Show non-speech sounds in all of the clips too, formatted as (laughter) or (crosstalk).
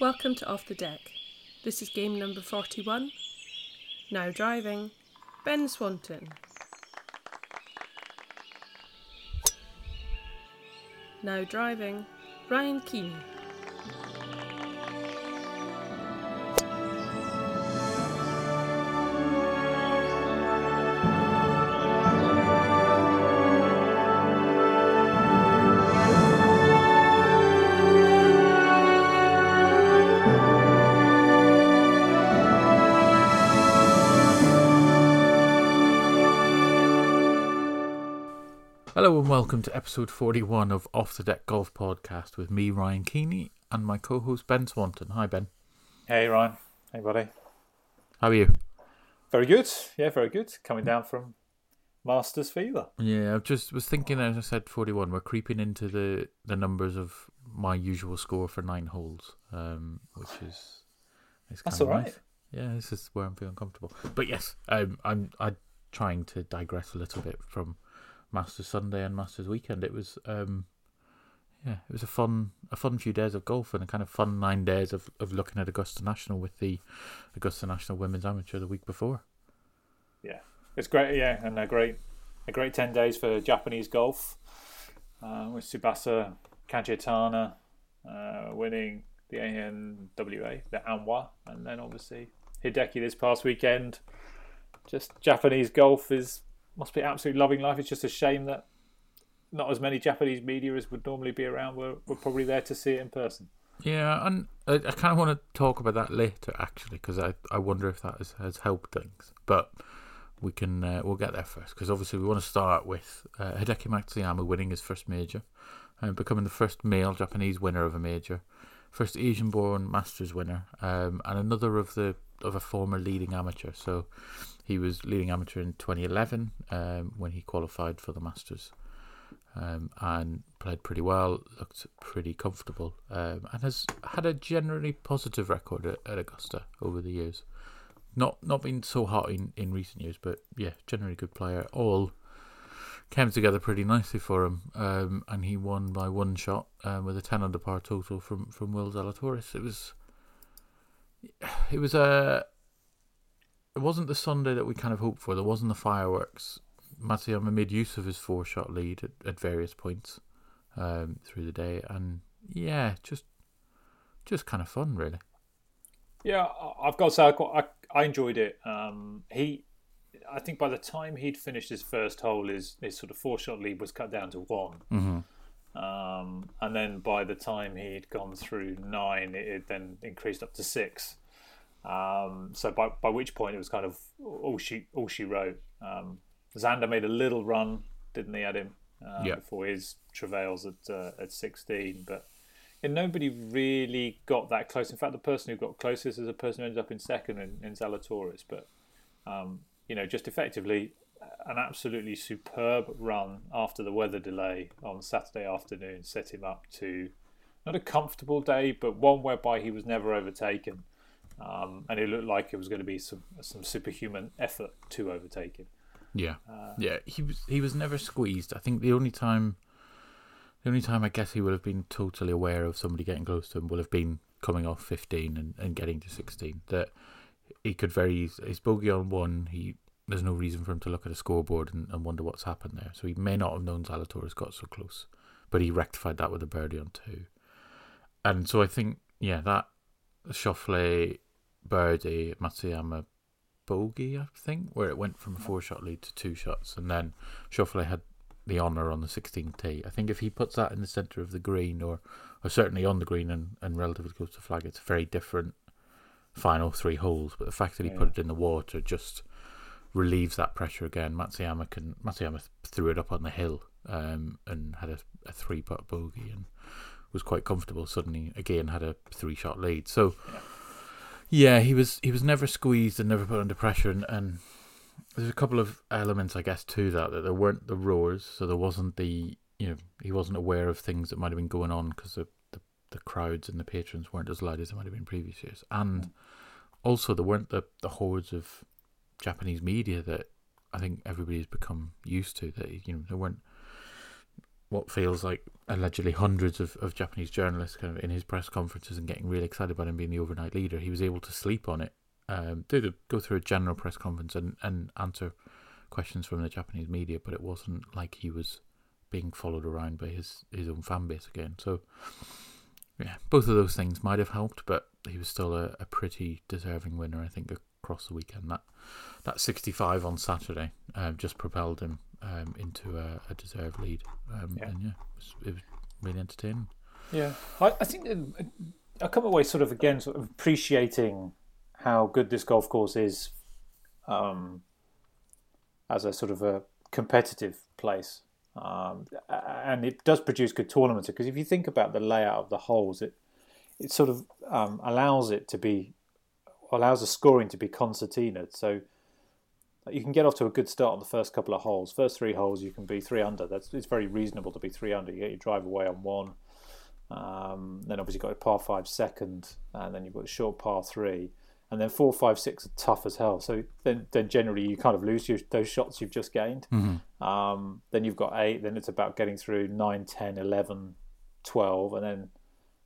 Welcome to Off the Deck. This is game number 41. Now driving, Ben Swanton. Now driving, Ryan Keeney. Welcome to episode 41 of Off the Deck Golf Podcast with me, Ryan Keeney, and my co host, Ben Swanton. Hi, Ben. Hey Ryan, hey buddy. How are you? Very good. Yeah, very good. Coming down from Masters fever. Yeah, I just was thinking as I said 41, we're creeping into the, the numbers of my usual score for nine holes, um, which is. It's That's kind of all right. nice. Yeah, this is where I'm feeling comfortable. But yes, um, I'm I'm trying to digress a little bit from Masters Sunday and Masters weekend. It was um, yeah, it was a fun a fun few days of golf and a kind of fun nine days of, of looking at Augusta National with the Augusta National Women's Amateur the week before. Yeah, it's great. Yeah, and a great, a great ten days for Japanese golf uh, with Tsubasa Kajitani uh, winning the ANWA, the ANWA, and then obviously Hideki this past weekend. Just Japanese golf is must be absolutely loving life. It's just a shame that not as many Japanese media as would normally be around were, were probably there to see it in person. Yeah, and I, I kind of want to talk about that later actually because I, I wonder if that has, has helped things. But we can uh, we'll get there first because obviously we want to start with uh, Hideki Matsuyama winning his first major and becoming the first male Japanese winner of a major, first Asian-born Masters winner, um, and another of the of a former leading amateur. So he was leading amateur in 2011 um, when he qualified for the Masters um, and played pretty well, looked pretty comfortable, um, and has had a generally positive record at, at Augusta over the years. Not not been so hot in, in recent years, but yeah, generally good player. All came together pretty nicely for him, um, and he won by one shot um, with a ten under par total from from Will Zalatoris. It was it was a it wasn't the Sunday that we kind of hoped for. There wasn't the fireworks. Matsuyama made use of his four shot lead at, at various points um, through the day, and yeah, just just kind of fun, really. Yeah, I've got to say I, quite, I, I enjoyed it. Um, he, I think by the time he'd finished his first hole, his, his sort of four shot lead was cut down to one. Mm-hmm. Um, and then by the time he'd gone through nine, it, it then increased up to six. Um, so by by which point it was kind of all she all she wrote. Um, Xander made a little run, didn't he, at him uh, Yeah. before his travails at uh, at sixteen, but. And nobody really got that close. In fact, the person who got closest is the person who ended up in second in, in Zalatoris. But um, you know, just effectively an absolutely superb run after the weather delay on Saturday afternoon set him up to not a comfortable day, but one whereby he was never overtaken, um, and it looked like it was going to be some some superhuman effort to overtake him. Yeah, yeah. He was he was never squeezed. I think the only time, the only time I guess he would have been totally aware of somebody getting close to him will have been coming off fifteen and, and getting to sixteen. That he could very eas- his bogey on one. He there's no reason for him to look at a scoreboard and, and wonder what's happened there. So he may not have known Zalatoris got so close, but he rectified that with a birdie on two. And so I think yeah that Schauffele birdie Matsuyama bogey, I think, where it went from a four shot lead to two shots, and then Schauffele had the honour on the 16th tee. I think if he puts that in the centre of the green, or, or certainly on the green and, and relatively close to the flag, it's a very different final three holes. But the fact that he put it in the water just relieves that pressure again. Matsuyama can Matsuyama threw it up on the hill um, and had a, a three putt bogey and was quite comfortable. Suddenly, again, had a three shot lead. So. Yeah, he was he was never squeezed and never put under pressure, and, and there's a couple of elements, I guess, to that that there weren't the roars, so there wasn't the you know he wasn't aware of things that might have been going on because the, the the crowds and the patrons weren't as loud as they might have been previous years, and also there weren't the the hordes of Japanese media that I think everybody's become used to. That you know there weren't what feels like allegedly hundreds of, of Japanese journalists kind of in his press conferences and getting really excited about him being the overnight leader. He was able to sleep on it, um, do the, go through a general press conference and, and answer questions from the Japanese media, but it wasn't like he was being followed around by his, his own fan base again. So, yeah, both of those things might have helped, but he was still a, a pretty deserving winner, I think, across the weekend. That that 65 on Saturday um, just propelled him um, into a, a, deserved lead. Um, yeah. And yeah, it was, it was, really entertaining. Yeah, I, I think I come away sort of again sort of appreciating how good this golf course is um, as a sort of a competitive place. Um, and it does produce good tournaments because if you think about the layout of the holes, it it sort of um, allows it to be allows the scoring to be concertinaed. So you can get off to a good start on the first couple of holes. First three holes, you can be three under. That's it's very reasonable to be three under. You get your drive away on one. Um, then obviously you've got a par five second, and then you've got a short par three, and then four, five, six are tough as hell. So then, then generally you kind of lose your, those shots you've just gained. Mm-hmm. Um, then you've got eight. Then it's about getting through 9, 10, 11, 12, and then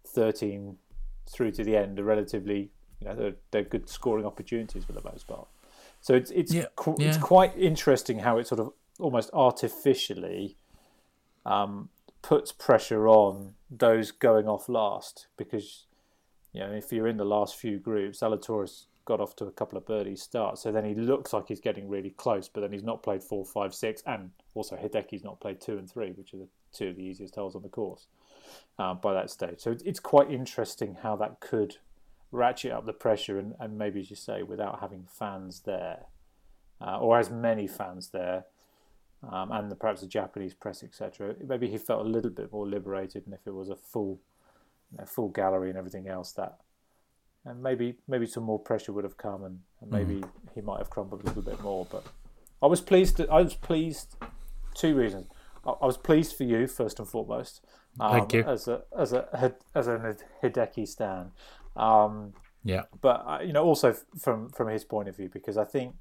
13 through to the end are relatively, you know, they're, they're good scoring opportunities for the most part. So it's it's yeah, qu- yeah. it's quite interesting how it sort of almost artificially um, puts pressure on those going off last because you know if you're in the last few groups, Zalatoris got off to a couple of birdie starts, so then he looks like he's getting really close, but then he's not played four, five, six, and also Hideki's not played two and three, which are the two of the easiest holes on the course uh, by that stage. So it's quite interesting how that could ratchet up the pressure and, and maybe, as you say, without having fans there uh, or as many fans there. Um, and the, perhaps the Japanese press, etc. Maybe he felt a little bit more liberated, and if it was a full, you know, full gallery and everything else, that and maybe maybe some more pressure would have come, and, and maybe mm. he might have crumbled a little bit more. But I was pleased. To, I was pleased. Two reasons. I, I was pleased for you first and foremost. Um, Thank you. As a as a as a Hideki stan. Um, yeah. But uh, you know, also from from his point of view, because I think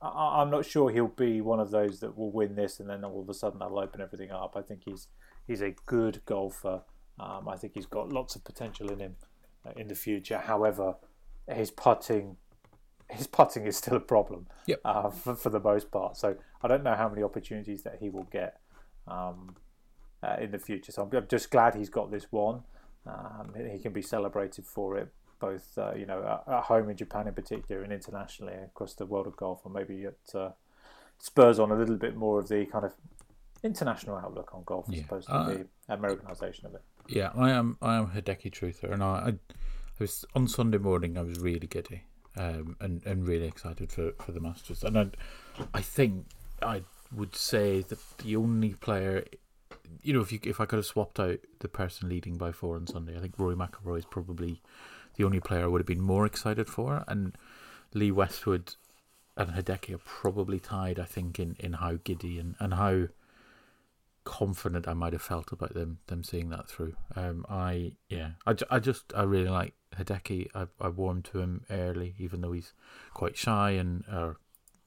I, am not sure he'll be one of those that will win this and then all of a sudden that'll open everything up. I think he's he's a good golfer. Um, I think he's got lots of potential in him uh, in the future. However, his putting his putting is still a problem yep. uh, for, for, the most part. So I don't know how many opportunities that he will get um, uh, in the future. So I'm just glad he's got this one. Um, he can be celebrated for it, both uh, you know at, home in Japan in particular and internationally across the world of golf, or maybe it uh, spurs on a little bit more of the kind of international outlook on golf as opposed to uh, the Americanization of it. Yeah, I am. I am Hideki truther, and I, I, I was on Sunday morning. I was really giddy, um, and and really excited for, for the Masters, and I, I think I would say that the only player you know, if you if I could have swapped out the person leading by four on Sunday, I think Rory McIlroy is probably the only player I would have been more excited for, and Lee Westwood and Hideki are probably tied. I think in, in how giddy and, and how confident I might have felt about them them seeing that through. Um, I yeah, I, I just I really like Hideki. I I warmed to him early, even though he's quite shy and uh,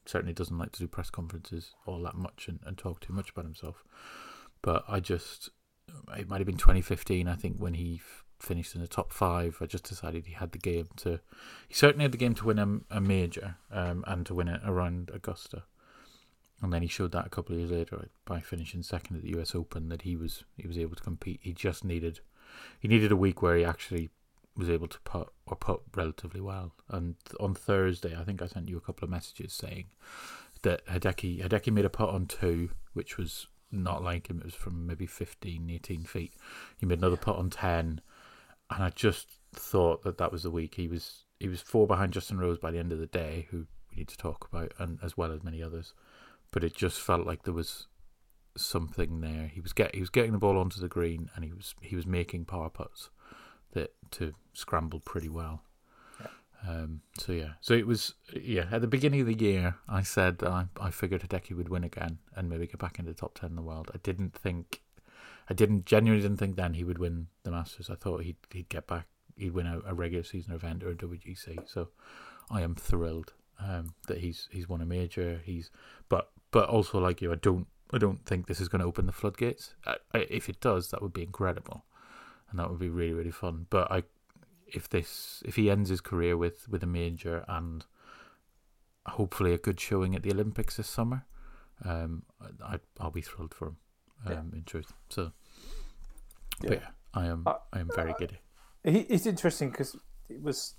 certainly doesn't like to do press conferences all that much and, and talk too much about himself. But I just, it might have been 2015, I think, when he f- finished in the top five. I just decided he had the game to, he certainly had the game to win a, a major um, and to win it around Augusta. And then he showed that a couple of years later by finishing second at the U.S. Open that he was he was able to compete. He just needed he needed a week where he actually was able to put or put relatively well. And on Thursday, I think I sent you a couple of messages saying that Hideki Hideki made a putt on two, which was not like him. It was from maybe 15, 18 feet. He made another putt on 10. And I just thought that that was the week. He was he was four behind Justin Rose by the end of the day, who we need to talk about, and as well as many others. But it just felt like there was something there. He was get he was getting the ball onto the green, and he was he was making power putts that to scramble pretty well. Um, so yeah, so it was yeah. At the beginning of the year, I said I I figured Hideki would win again and maybe get back into the top ten in the world. I didn't think, I didn't genuinely didn't think then he would win the Masters. I thought he'd he'd get back, he'd win a, a regular season event or a WGC. So I am thrilled um, that he's he's won a major. He's but but also like you, I don't I don't think this is going to open the floodgates. I, I, if it does, that would be incredible, and that would be really really fun. But I, if this if he ends his career with with a major and hopefully a good showing at the Olympics this summer, um, I I'll be thrilled for him. Um, Yeah. in truth, so. Yeah. But yeah, I am Uh, I am very giddy. He, it's interesting because it was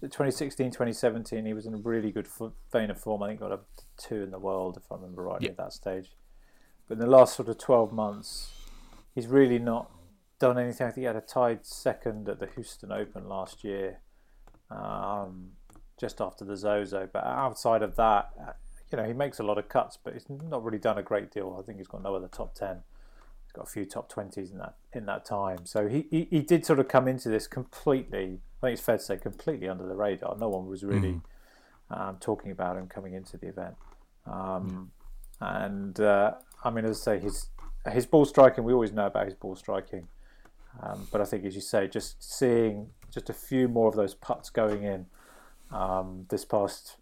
2016, 2017. He was in a really good vein of form. I think got up to two in the world, if I remember rightly, Yeah. at that stage. But in the last sort of 12 months, he's really not done anything. I think he had a tied second at the Houston Open last year, um, just after the Zozo. But outside of that, uh, you know, he makes a lot of cuts, but he's not really done a great deal. I think he's got no other top 10 he's got a few top twenties in that in that time. So he, he, he did sort of come into this completely. I think it's fair to say completely under the radar. No one was really um, talking about him coming into the event. Um, And uh, I mean, as I say, his his ball striking. We always know about his ball striking, um, but I think, as you say, just seeing just a few more of those putts going in um, this past,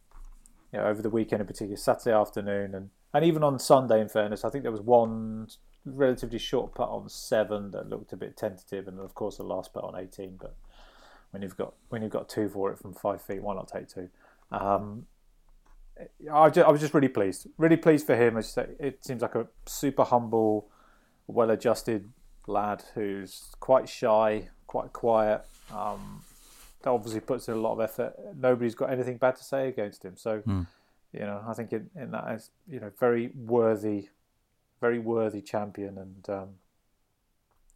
you know, over the weekend in particular, Saturday afternoon, and and even on Sunday. In fairness, I think there was one relatively short putt on seven that looked a bit tentative, and of course the last putt on eighteen. But when you've got when you've got two for it from five feet, why not take two? Um, I, ju- I was just really pleased, really pleased for him. As you say, it seems like a super humble, well-adjusted lad who's quite shy, quite quiet. Um, that obviously puts in a lot of effort. Nobody's got anything bad to say against him. So, Hmm. you know, I think in, in that is you know very worthy, very worthy champion, and um,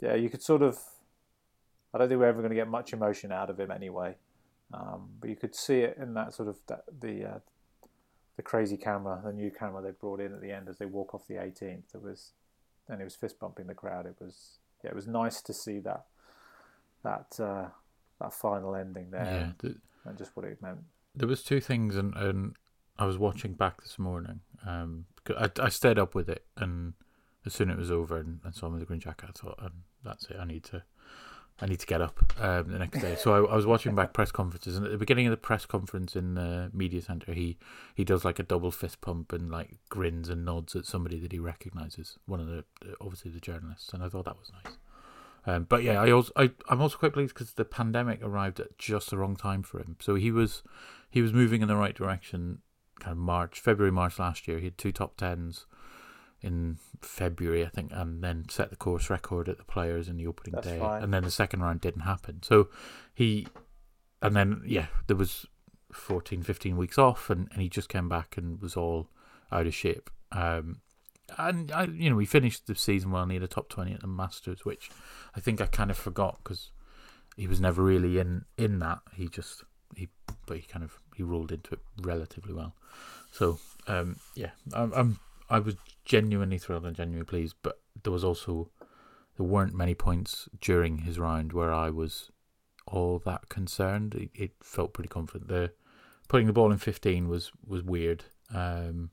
yeah, you could sort of. I don't think we're ever going to get much emotion out of him anyway, um, but you could see it in that sort of that, the uh, the crazy camera, the new camera they brought in at the end as they walk off the 18th. There was, and he was fist bumping the crowd. It was yeah, it was nice to see that that uh, that final ending there Yeah, th- and just what it meant. there was two things, and, and I was watching back this morning. Um, I, I stayed up with it, and as soon as it was over and, and saw him with the green jacket, I thought, um, that's it. I need to, I need to get up um, the next day. So I, I was watching back press conferences, and at the beginning of the press conference in the media center, he he does like a double fist pump and like grins and nods at somebody that he recognizes, one of the obviously the journalists, and I thought that was nice. Um, but yeah, I also I, I'm also quite pleased because the pandemic arrived at just the wrong time for him. So he was he was moving in the right direction. Kind of March, February, March last year, he had two top tens in February, I think, and then set the course record at the Players in the opening That's day, fine. and then the second round didn't happen. So he, and then yeah, there was 14, 15 weeks off, and, and he just came back and was all out of shape. Um, and I, you know, we finished the season well, and he had a top twenty at the Masters, which I think I kind of forgot because he was never really in in that. He just he, but he kind of he rolled into it relatively well. So um, yeah, I'm, I'm I was genuinely thrilled and genuinely pleased, but there was also there weren't many points during his round where I was all that concerned. It, it felt pretty confident. The putting the ball in 15 was was weird. Um,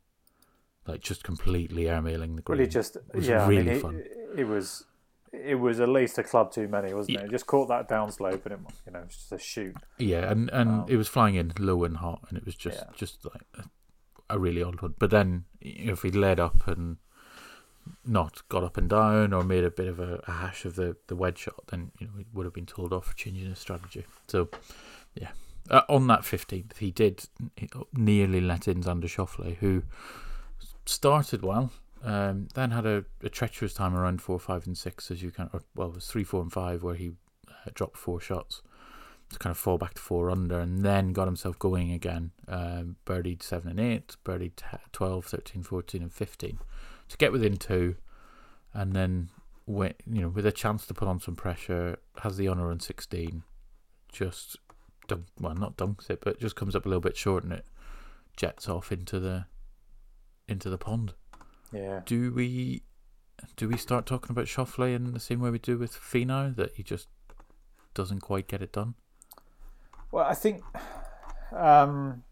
like just completely airmailing the green. Really, just was yeah, really I mean, fun. It, it was it was at least a club too many, wasn't Yeah. it? Just caught that downslope, and it you know it was just a shoot. Yeah, and and Um, it was flying in low and hot, and it was just Yeah. just like a, really odd one. But then you know, if he'd led up and not got up and down or made a bit of a, a hash of the, the wedge shot, then you know he would have been told off for changing his strategy. So yeah, uh, on that fifteenth, he did nearly let in Xander Schauffele, who started well. Um, then had a, a treacherous time around four, five, and six, as you can. Or, well, it was three, four, and five where he uh, dropped four shots to kind of fall back to four under, and then got himself going again. Um, birdied seven and eight, birdied t- 12, 13, 14, and 15 to get within two, and then when, you know with a chance to put on some pressure, has the honour on 16, just dunk, well not dunks it, but just comes up a little bit short and it jets off into the into the pond. Yeah, Do we do we start talking about Schauffele in the same way we do with Finau that he just doesn't quite get it done? Well, I think, um,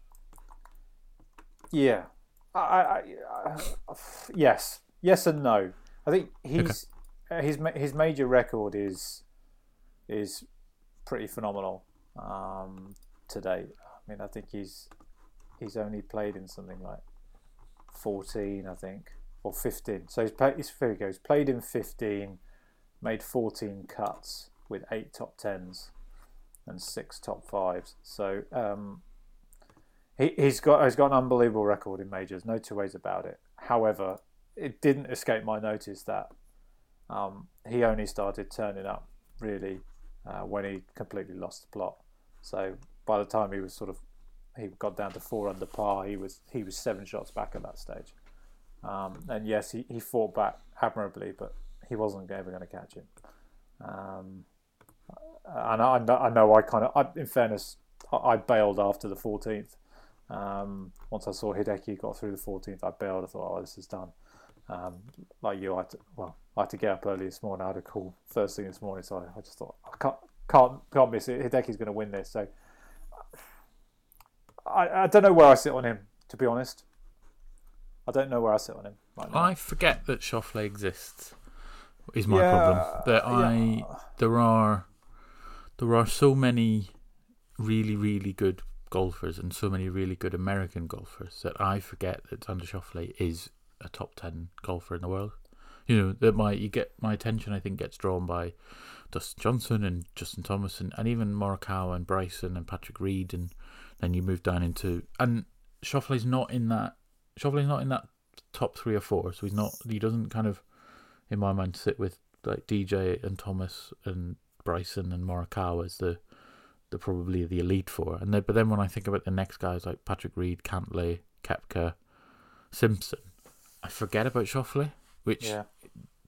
yeah, I, I, I, yes, yes and no. I think he's uh, his his major record is is pretty phenomenal um, to date. I mean, I think he's he's only played in something like fourteen, I think, or 15. So he's played. He's, here he goes. Played in 15, made 14 cuts with eight top tens and six top fives. So um, he, he's got he's got an unbelievable record in majors. No two ways about it. However, it didn't escape my notice that um, he only started turning up really uh, when he completely lost the plot. So by the time he was sort of he got down to four under par, he was he was seven shots back at that stage. Um, and yes, he, he fought back admirably, but he wasn't ever going to catch him. Um, and I, I know I kind of, I, in fairness, I, bailed after the 14th. Um, once I saw Hideki got through the 14th, I bailed. I thought, oh, this is done. Um, like you, I had to, well, I had to get up early this morning. I had a call first thing this morning, so I, I just thought I can't can't can't miss it. Hideki's going to win this, so I, I don't know where I sit on him. To be honest, I don't know where I sit on him. Right I forget that Schauffele exists. Is my yeah, problem that I yeah. there are there are so many really really good golfers and so many really good American golfers that I forget that Xander Schauffele is a top ten golfer in the world. You know that my you get my attention. I think gets drawn by Dustin Johnson and Justin Thomas and, and even Morikawa and Bryson and Patrick Reed and then you move down into and Schauffele's not in that. Schauffele's not in that top three or four, so he's not. He doesn't kind of, in my mind, sit with like DJ and Thomas and Bryson and Morikawa as the the probably the elite four. And then, but then when I think about the next guys like Patrick Reed, Cantlay, Koepka, Simpson, I forget about Schauffele, which yeah.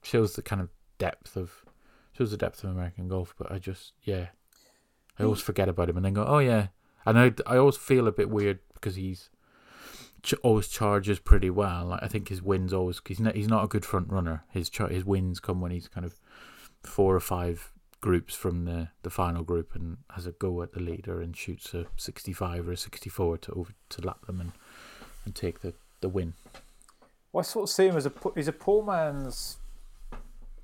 shows the kind of depth of shows the depth of American golf. But I just yeah, I always forget about him and then go, oh yeah. And I I always feel a bit weird because he's ch- always charges pretty well. Like, I think his wins always he's not, he's not a good front runner. His char- his wins come when he's kind of four or five groups from the, the final group and has a go at the leader and shoots a 65 or a 64 to over to lap them and, and take the, the win. Well, I sort of see him as a he's a poor man's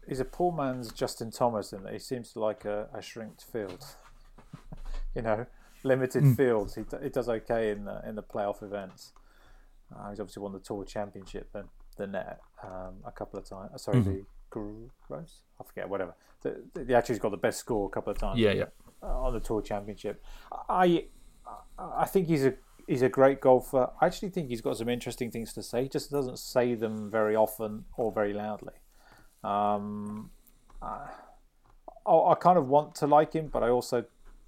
he's a poor man's Justin Thomas in that he seems to like a, a shrinked field. (laughs) you know, limited mm. fields. He, he does okay in the in the playoff events. Uh, he's obviously won the Tour Championship and the net um, a couple of times. Sorry, mm-hmm. the Gross? I forget, whatever. The, the, actually's got the best score a couple of times. Yeah, yeah. Uh, on the Tour Championship, I I think he's a he's a great golfer. I actually think he's got some interesting things to say. He just doesn't say them very often or very loudly. Um, I, I kind of want to like him, but I also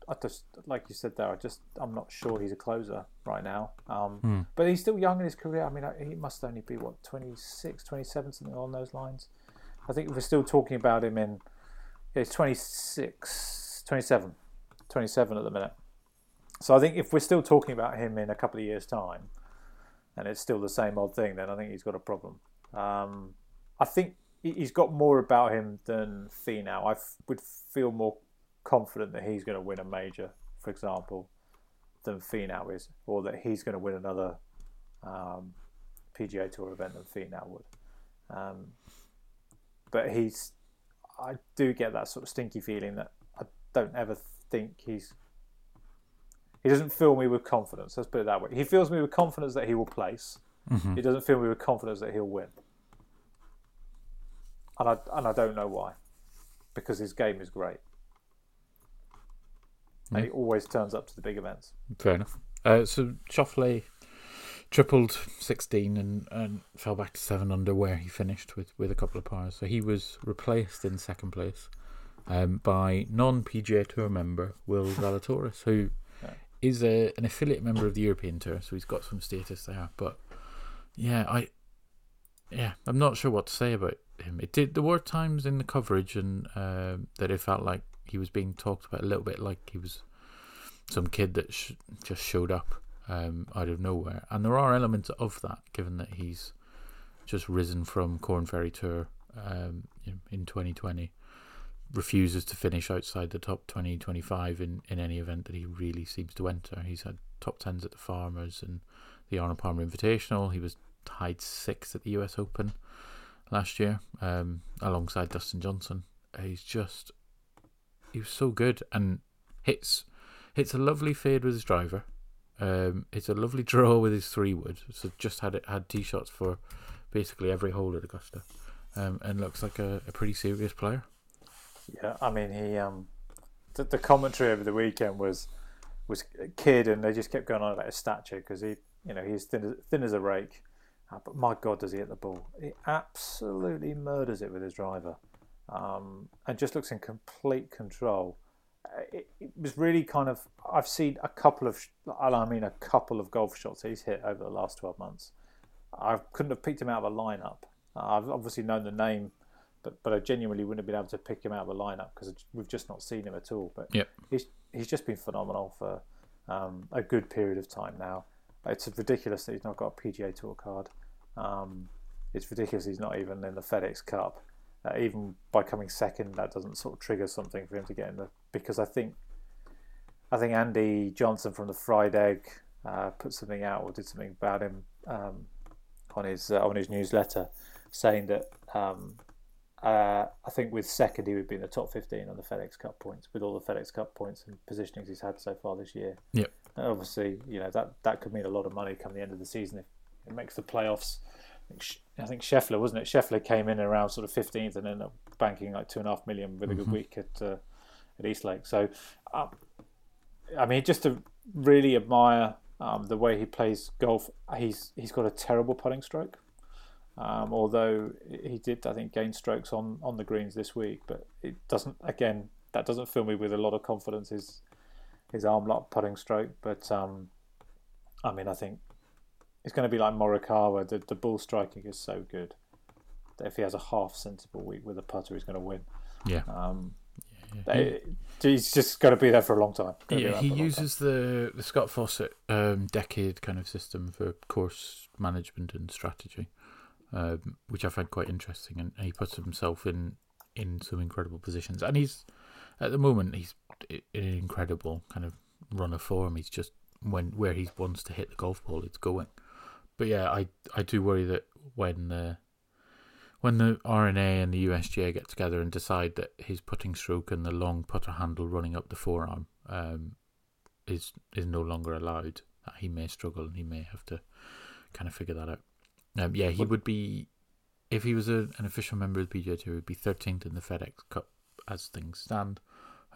I just like you said there. I just I'm not sure he's a closer right now. Um, mm. But he's still young in his career. I mean, he must only be what 26, 27, something along those lines. I think we're still talking about him in. He's 26, 27, 27 at the minute. So I think if we're still talking about him in a couple of years' time, and it's still the same old thing, then I think he's got a problem. Um, I think he's got more about him than Finau. I f- would feel more confident that he's going to win a major, for example, than Finau is, or that he's going to win another um, PGA Tour event than Finau would. Um, but he's, I do get that sort of stinky feeling that I don't ever think he's. He doesn't fill me with confidence. Let's put it that way. He fills me with confidence that he will place. Mm-hmm. He doesn't fill me with confidence that he'll win. And I and I don't know why, because his game is great and he always turns up to the big events. Fair enough. Uh, so Schauffele tripled 16 and, and fell back to 7 under where he finished with, with a couple of pars. So he was replaced in second place um, by non PGA Tour member Will (laughs) Zalatoris, who yeah. is a, an affiliate member of the European Tour, so he's got some status there. But yeah, I yeah, I'm not sure what to say about him. It did. There were times in the coverage and uh, that it felt like he was being talked about a little bit like he was some kid that sh- just showed up um, out of nowhere. And there are elements of that, given that he's just risen from Corn Ferry Tour um, in 2020, refuses to finish outside the top 20, 25 in, in any event that he really seems to enter. He's had top 10s at the Farmers and the Arnold Palmer Invitational. He was tied sixth at the US Open last year um, alongside Dustin Johnson. He's just he was so good and hits hits a lovely fade with his driver. Um, it's a lovely draw with his three wood. So just had it had tee shots for basically every hole at Augusta, um, and looks like a, a pretty serious player. Yeah, I mean he um, the, the commentary over the weekend was was kid, and they just kept going on about his stature because he, you know, he's thin as, thin as a rake. Uh, but my God, does he hit the ball? He absolutely murders it with his driver, um, and just looks in complete control. Uh, it, it, was really kind of. I've seen a couple of, I mean, a couple of golf shots he's hit over the last twelve months. I couldn't have picked him out of a lineup. I've obviously known the name but but I genuinely wouldn't have been able to pick him out of the lineup because we've just not seen him at all. But yep. he's he's just been phenomenal for um, a good period of time now. It's ridiculous that he's not got a PGA Tour card. Um, it's ridiculous he's not even in the FedEx Cup. Uh, even by coming second, that doesn't sort of trigger something for him to get in the because I think I think Andy Johnson from the Fried Egg uh, put something out or did something about him um, on his uh, on his newsletter, saying that um, uh, I think with second, he would be in the top 15 on the FedEx Cup points with all the FedEx Cup points and positionings he's had so far this year. Yep. And obviously, you know that that could mean a lot of money come the end of the season if it makes the playoffs. I think Scheffler wasn't it? Scheffler came in around sort of 15th and ended up banking like two and a half million with a good mm-hmm. week at uh, at Eastlake. So, um, I mean, just to really admire um, the way he plays golf. He's he's got a terrible putting stroke. Um, although he did, I think, gain strokes on, on the greens this week, but it doesn't. Again, that doesn't fill me with a lot of confidence. His his arm lock putting stroke, but um, I mean, I think it's going to be like Morikawa. The the ball striking is so good that if he has a half sensible week with a putter, he's going to win. Yeah. Um, he's just going to be there for a long time. Yeah, he uses the the Scott Fawcett um, decade kind of system for course management and strategy um, which I find quite interesting. And he puts himself in in some incredible positions. And he's at the moment he's in an incredible kind of run of form. He's just when where he wants to hit the golf ball, it's going. But yeah, I I do worry that when the when the R&A and the USGA get together and decide that his putting stroke and the long putter handle running up the forearm um, is is no longer allowed, he may struggle and he may have to kind of figure that out. Um, yeah, he would be if he was a, an official member of the PGA Tour. He would be 13th in the FedEx Cup as things stand.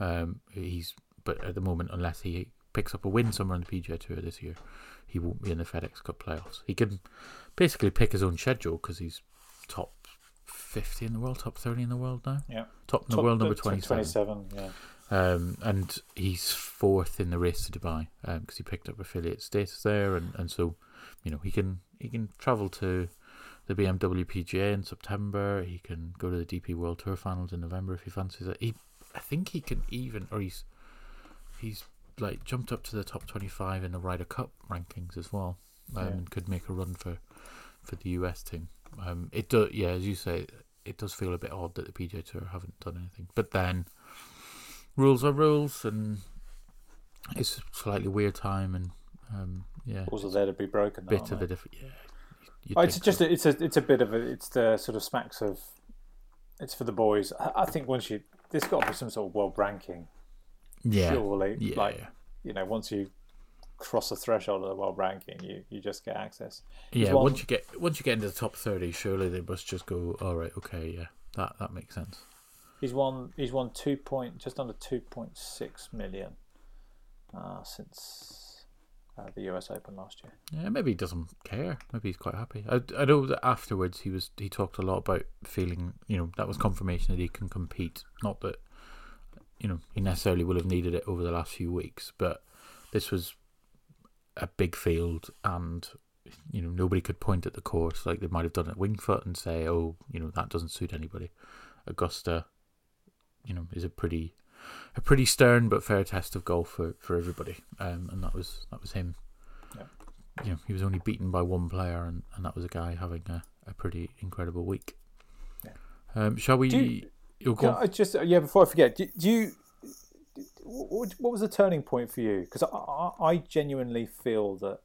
Um, he's but at the moment, unless he picks up a win somewhere on the PGA Tour this year, he won't be in the FedEx Cup playoffs. He can basically pick his own schedule because he's top 50 in the world, top 30 in the world now. Yeah, top in the top, world, number 27. 27, yeah. Um, and he's fourth in the race to Dubai because um, he picked up affiliate status there, and, and so you know he can he can travel to the BMW PGA in September. He can go to the DP World Tour Finals in November if he fancies it. He, I think he can even, or he's he's like jumped up to the top twenty five in the Ryder Cup rankings as well, um, yeah. and could make a run for for the US team. Um, it does, yeah, as you say, it does feel a bit odd that the PGA Tour haven't done anything, but then rules are rules, and it's a slightly weird time, and um, yeah, rules are there to be broken. Bit of a different, yeah. Oh, it's just so. a, it's a it's a bit of a it's the sort of smacks of it's for the boys. I, think once you there's got to be some sort of world ranking. Yeah, surely, yeah. like you know, once you cross the threshold of the world ranking, you, you just get access. Yeah, one, once you get once you get into the top thirty, surely they must just go, all right, okay, yeah, that that makes sense. He's won. He's won two point, just under two point six million uh, since uh, the US Open last year. Yeah, maybe he doesn't care. Maybe he's quite happy. I, I know that afterwards he was he talked a lot about feeling you know that was confirmation that he can compete. Not that you know he necessarily will have needed it over the last few weeks, but this was a big field and you know nobody could point at the course like they might have done at Winged Foot and say, oh, you know that doesn't suit anybody. Augusta you know is a pretty a pretty stern but fair test of golf for, for everybody. Um, and that was that was him. Yeah. You know, he was only beaten by one player, and, and that was a guy having a, a pretty incredible week. Yeah. Um, shall we? You, go I just yeah. Before I forget, do, do you? What, was the turning point for you? Because I, I, genuinely feel that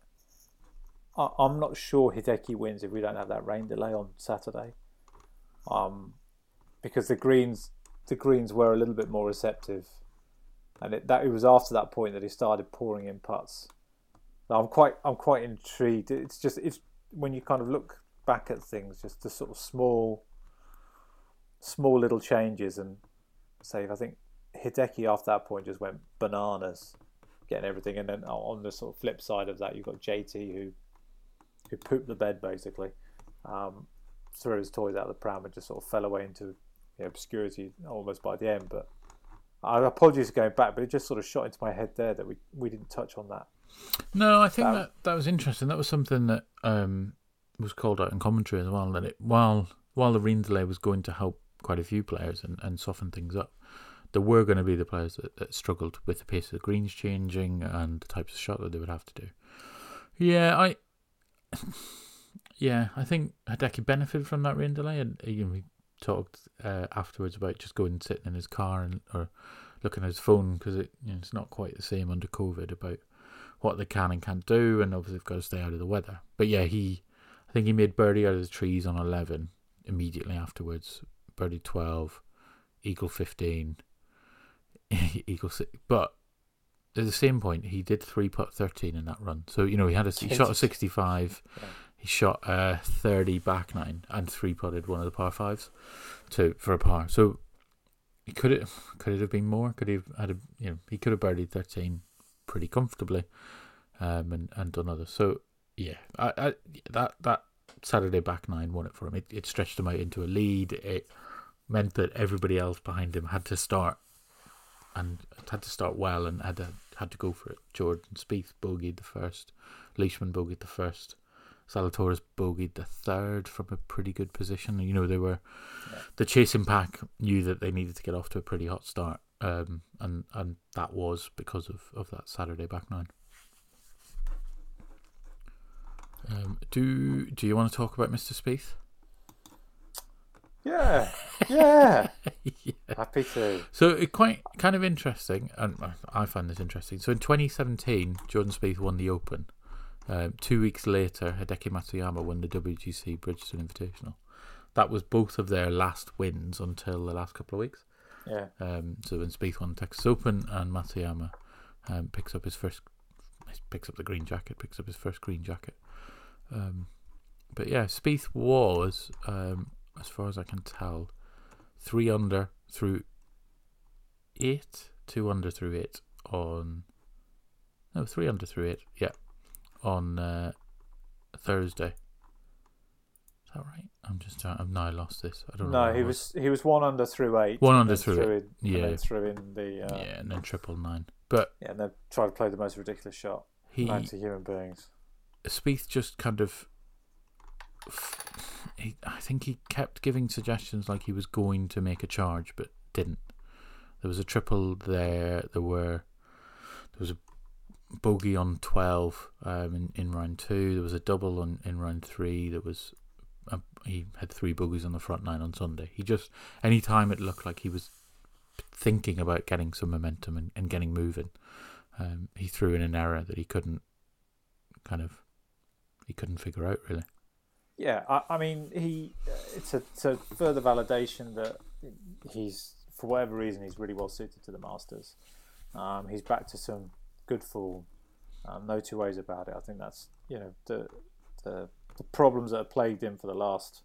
I, am not sure Hideki wins if we don't have that rain delay on Saturday. Um, because the greens the greens were a little bit more receptive, and it, that it was after that point that he started pouring in putts. I'm quite I'm quite intrigued. It's just it's when you kind of look back at things, just the sort of small, small little changes, and say I think Hideki after that point just went bananas, getting everything, and then on the sort of flip side of that, you've got JT who who pooped the bed basically, um, threw his toys out of the pram and just sort of fell away into you know, obscurity almost by the end. But I apologize for going back, but it just sort of shot into my head there that we we didn't touch on that. No, I think that that, that was interesting. That was something that um, was called out in commentary as well. That it while while the rain delay was going to help quite a few players and, and soften things up, there were going to be the players that, that struggled with the pace of the greens changing and the types of shot that they would have to do. Yeah, I yeah, I think Hideki benefited from that rain delay, and you know, we talked uh, afterwards about just going and sitting in his car and or looking at his phone because it you know, it's not quite the same under COVID about what they can and can't do, and obviously they've got to stay out of the weather. But yeah, he, I think he made birdie out of the trees on eleven immediately afterwards. Birdie twelve, eagle fifteen, (laughs) eagle six, but at the same point, he did three putt thirteen in that run. So you know he had a he shot a sixty five, yeah. he shot a thirty back nine, and three putted one of the par fives, to for a par. So could it could it have been more? Could he have had a you know he could have birdied thirteen pretty comfortably, um, and and done others. So yeah, I, I that that Saturday back nine won it for him. It it stretched him out into a lead. It meant that everybody else behind him had to start and had to start well and had to had to go for it. Jordan Spieth bogeyed the first, Leishman bogeyed the first, Zalatoris bogeyed the third from a pretty good position. You know they were yeah. the chasing pack knew that they needed to get off to a pretty hot start, um, and and that was because of, of that Saturday back nine. Um, do do you want to talk about Mr. Spieth? Yeah, (laughs) yeah. yeah. Happy to. So it quite kind of interesting, and I find this interesting. So in 2017, Jordan Spieth won the Open. Um, two weeks later, Hideki Matsuyama won the WGC Bridgestone Invitational. That was both of their last wins until the last couple of weeks. Yeah. Um, so when Spieth won the Texas Open and Matsuyama um, picks up his first, picks up the green jacket, picks up his first green jacket. Um, but yeah, Spieth was um, as far as I can tell, three under through eight, two under through eight on. No, three under through eight. Yeah, on uh, Thursday. Is that right? I'm just. Uh, I've now lost this. I don't know. No, he was. was. he was one under through eight. One under through, through eight. In, yeah, and threw in the. Uh, yeah, and then triple nine. But yeah, and they tried to play the most ridiculous shot. He, to human beings. Spieth just kind of he, I think he kept giving suggestions like he was going to make a charge, but didn't. There was a triple there. There were there was a bogey on twelve um, in in round two. There was a double on in round three. There was a, he had three bogeys on the front nine on Sunday. He just any time it looked like he was thinking about getting some momentum and, and getting moving, um, he threw in an error that he couldn't kind of he couldn't figure out really. Yeah, I, I mean, he it's a, it's a further validation that he's for whatever reason he's really well suited to the Masters. Um, he's back to some good form. Um, no two ways about it. I think that's you know the the, the problems that have plagued him for the last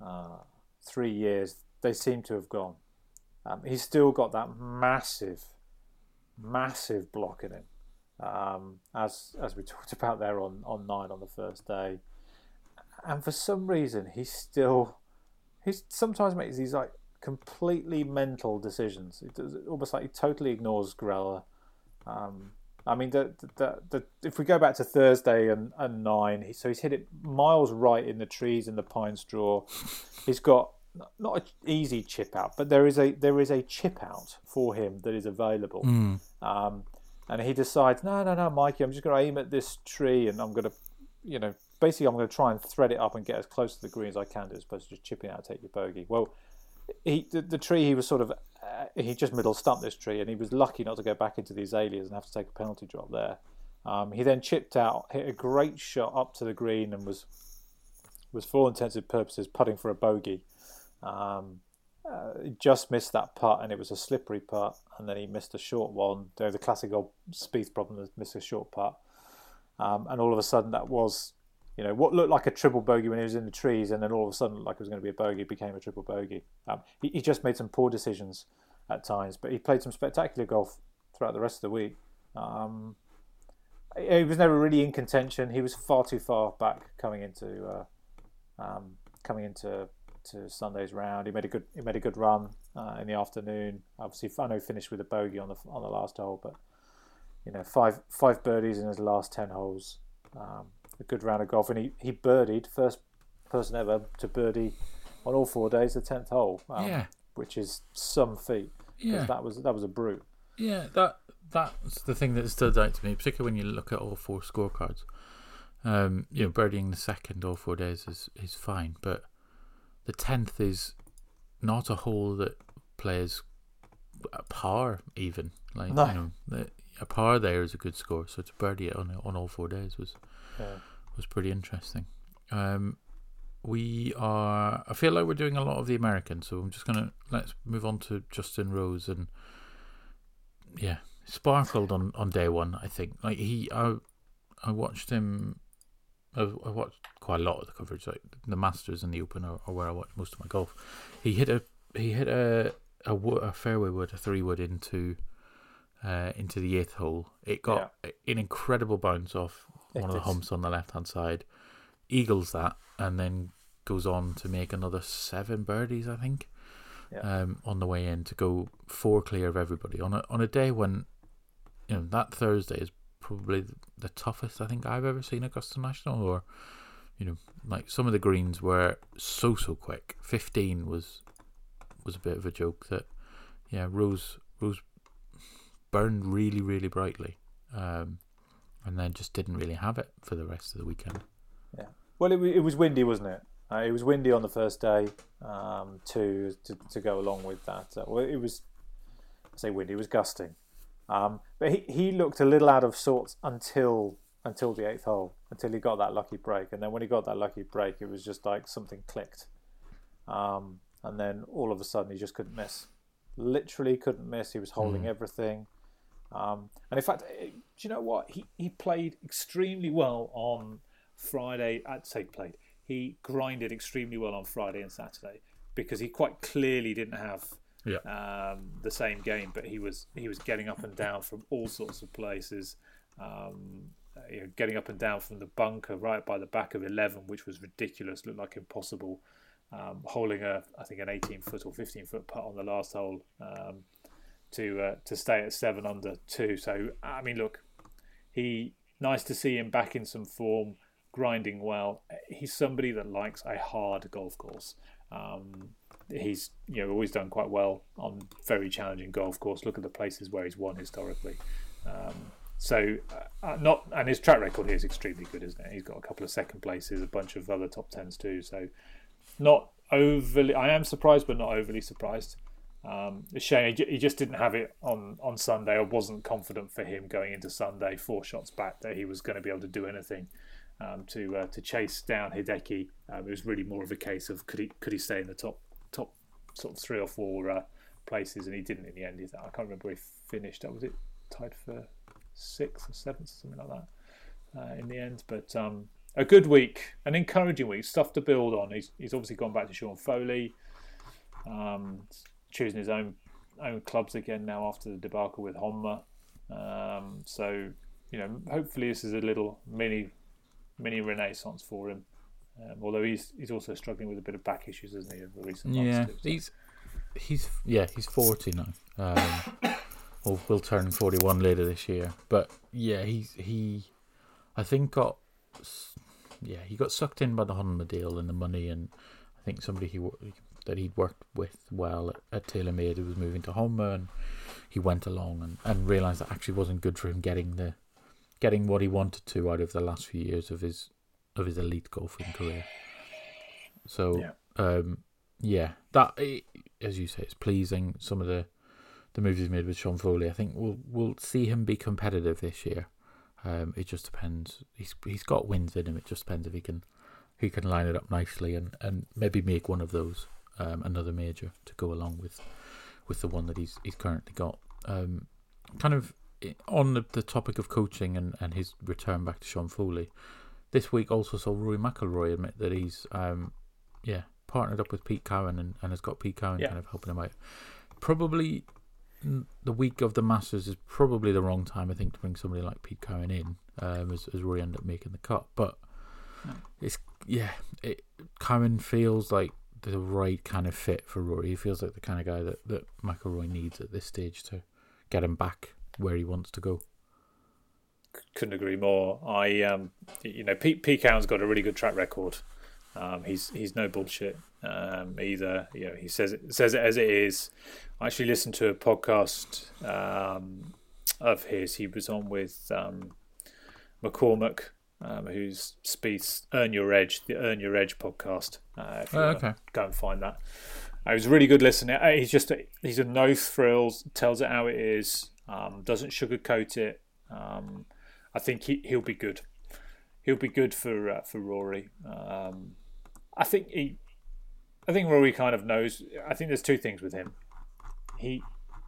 uh, three years. They seem to have gone. Um, he's still got that massive, massive block in him. Um, as as we (laughs) talked about there on, on nine on the first day and for some reason he still he sometimes makes these like completely mental decisions. It does, almost like he totally ignores Greller. Um, I mean, the, the, the, if we go back to Thursday and, and nine, he, so he's hit it miles right in the trees in the pine straw. He's got not an easy chip out, but there is a there is a chip out for him that is available. Mm. Um, and he decides, no, no, no, Mikey, I'm just going to aim at this tree and I'm going to, you know, basically I'm going to try and thread it up and get as close to the green as I can, do, as opposed to just chipping out take your bogey. Well, he the, the tree he was sort of uh, he just middle stumped this tree, and he was lucky not to go back into the azaleas and have to take a penalty drop there. Um, he then chipped out, hit a great shot up to the green, and was was for all intents and purposes putting for a bogey. Um, uh, just missed that putt, and it was a slippery putt, and then he missed a short one. The classic old Spieth problem: missed a short putt, um, and all of a sudden that was you know, what looked like a triple bogey when he was in the trees, and then all of a sudden, like it was going to be a bogey, became a triple bogey. Um, he, he just made some poor decisions at times, but he played some spectacular golf throughout the rest of the week. Um, he was never really in contention. He was far too far back coming into uh, um, coming into to Sunday's round. He made a good he made a good run uh, in the afternoon. Obviously, I know he finished with a bogey on the on the last hole, but you know five five birdies in his last ten holes. Um, a good round of golf, and he he birdied first person ever to birdie on all four days the tenth hole. Um, yeah, which is some feat. Yeah, that was that was a brute. Yeah, that that's the thing that stood out to me, particularly when you look at all four scorecards. Um, you know, birdieing the second all four days is is fine, but the tenth is not a hole that plays a par even. Like no. you know, a par there is a good score. So to birdie it on on all four days was yeah. Was pretty interesting. Um, we are. I feel like we're doing a lot of the Americans, so I'm just gonna let's move on to Justin Rose and yeah, sparkled on, on day one. I think like he, I, I watched him. I, I watched quite a lot of the coverage, like the Masters and the Open, are, are where I watch most of my golf. He hit a he hit a a, a fairway wood, a three wood into uh, into the eighth hole. It got yeah. an incredible bounce off one of the humps on the left hand side, eagles that, and then goes on to make another seven birdies, I think. Yeah. um, on the way in to go four clear of everybody. On a on a day when you know that Thursday is probably the toughest I think I've ever seen Augusta National or you know like some of the greens were so so quick. 15 was was a bit of a joke that yeah Rose Rose burned really really brightly. Um, and then just didn't really have it for the rest of the weekend yeah well it, it was windy wasn't it uh, it was windy on the first day um, to, to, to go along with that. Uh, well, it was I say windy, it was gusting, um, but he, he looked a little out of sorts until until the eighth hole, until he got that lucky break, and then when he got that lucky break, it was just like something clicked, um, and then all of a sudden he just couldn't miss, literally couldn't miss. He was holding mm. everything. Um, and in fact, eh, do you know what? He he played extremely well on Friday. I'd say played he grinded extremely well on Friday and Saturday because he quite clearly didn't have yeah. um, the same game, but he was he was getting up and down from all sorts of places. Um, you know, getting up and down from the bunker right by the back of 11, which was ridiculous, looked like impossible. Um, holding a, I think, an 18 foot or 15 foot putt on the last hole um, to uh, to stay at seven under two. So I mean, look, he nice to see him back in some form grinding well. He's somebody that likes a hard golf course. Um, he's you know always done quite well on very challenging golf course. Look at the places where he's won historically. Um, so uh, uh, not and his track record here is extremely good, isn't it? He's got a couple of second places, a bunch of other top tens too. So not overly. I am surprised, but not overly surprised. Um, a shame he just didn't have it on, on Sunday. I wasn't confident for him going into Sunday, four shots back, that he was going to be able to do anything um, to uh, to chase down Hideki. Um, it was really more of a case of could he could he stay in the top top sort of three or four uh, places, and he didn't in the end. I can't remember where he finished. Was it tied for sixth or seventh, or something like that, uh, in the end. But um, a good week, an encouraging week, stuff to build on. He's he's obviously gone back to Sean Foley, um, choosing his own own clubs again now after the debacle with Honma. Um, so you know, hopefully this is a little mini mini renaissance for him. Um, although he's he's also struggling with a bit of back issues, isn't he, over recent months? Yeah, too, so. he's he's yeah he's forty now. Um, (coughs) will will turn forty one later this year. But yeah, he's he, I think got yeah he got sucked in by the Honma deal and the money, and I think somebody he that he'd worked with well at, at TaylorMade was moving to Honma, and he went along and, and realized that actually wasn't good for him getting the getting what he wanted to out of the last few years of his of his elite golfing career. So yeah, um, yeah that as you say, it's pleasing. Some of the the moves he's made with Sean Foley, I think we'll we'll see him be competitive this year. Um, it just depends. He's he's got wins in him. It just depends if he can he can line it up nicely and, and maybe make one of those um, another major to go along with with the one that he's he's currently got. Um, kind of on the, the topic of coaching and, and his return back to Sean Foley, this week also saw Rory McIlroy admit that he's um, yeah partnered up with Pete Cowan and, and has got Pete Cowan Yeah. kind of helping him out. Probably the week of the Masters is probably the wrong time I think to bring somebody like Pete Cowan in um, as, as Rory ended up making the cut. But it's yeah, it, Cowan feels like the right kind of fit for Rory. He feels like the kind of guy that that McIlroy needs at this stage to get him back where he wants to go. couldn't agree more. I, um, you know, Pete Pete Cowan's got a really good track record. Um, he's he's no bullshit um, either. You know, he says it says it as it is. I actually listened to a podcast um, of his. He was on with um, McCormack, um, who's speaks Earn Your Edge, the Earn Your Edge podcast. Uh, if you Oh, okay. go and find that. Uh, It was really good listening. Uh, He's just a, he's a no frills, tells it how it is, um, doesn't sugarcoat it. Um, I think he he'll be good. He'll be good for uh, for Rory. Um, I think he, I think Rory kind of knows. I think there's two things with him. He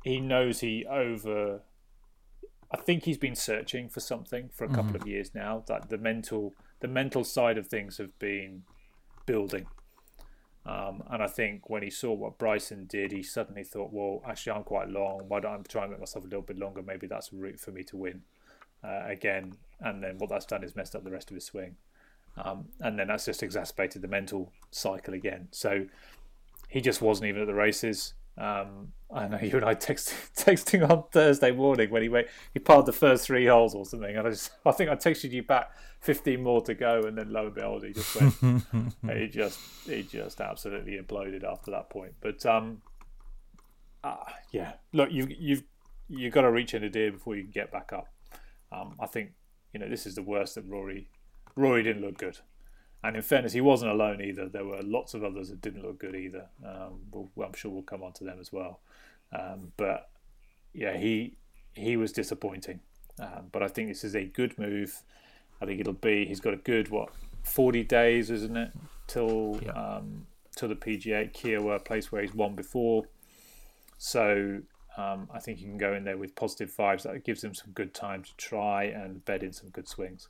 he knows he over. I think he's been searching for something for a couple of years now. That the mental the mental side of things have been building. Um, and I think when he saw what Bryson did, he suddenly thought, well, actually, I'm quite long. Why don't I try and make myself a little bit longer? Maybe that's a route for me to win uh, again. And then what that's done is messed up the rest of his swing. Um, and then that's just exacerbated the mental cycle again. So he just wasn't even at the races. Um, I know (laughs) you and I text, (laughs) texting on Thursday morning when he went, he parred the first three holes or something, and I just I think I texted you back fifteen more to go, and then lo and behold, he just went, (laughs) he just he just absolutely imploded after that point. But um, uh, yeah, look, you you've you've got to reach in a deer before you can get back up. Um, I think you know this is the worst that Rory Rory didn't look good. And in fairness, he wasn't alone either. There were lots of others that didn't look good either. Um, we'll, I'm sure we'll come on to them as well. Um, but yeah, he he was disappointing. Um, but I think this is a good move. I think it'll be. He's got a good what, 40 days, isn't it, till Yeah. um, till the PGA Kiawah, a place where he's won before. So um, I think you can go in there with positive vibes. That gives them some good time to try and bed in some good swings,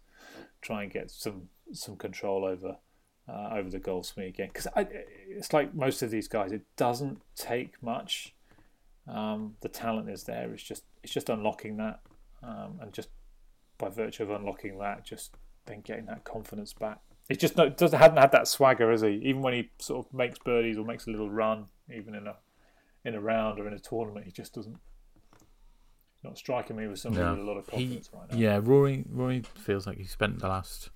try and get some some control over uh, over the golf swing again. Because it's like most of these guys, it doesn't take much. Um, the talent is there. It's just it's just unlocking that, um, and just by virtue of unlocking that, just then getting that confidence back. It just no, doesn't hadn't had that swagger, has he? Even when he sort of makes birdies or makes a little run, even in a in a round or in a tournament, he just doesn't. Not striking me with somebody No. with a lot of He, right now. yeah, Rory Rory feels like he spent the last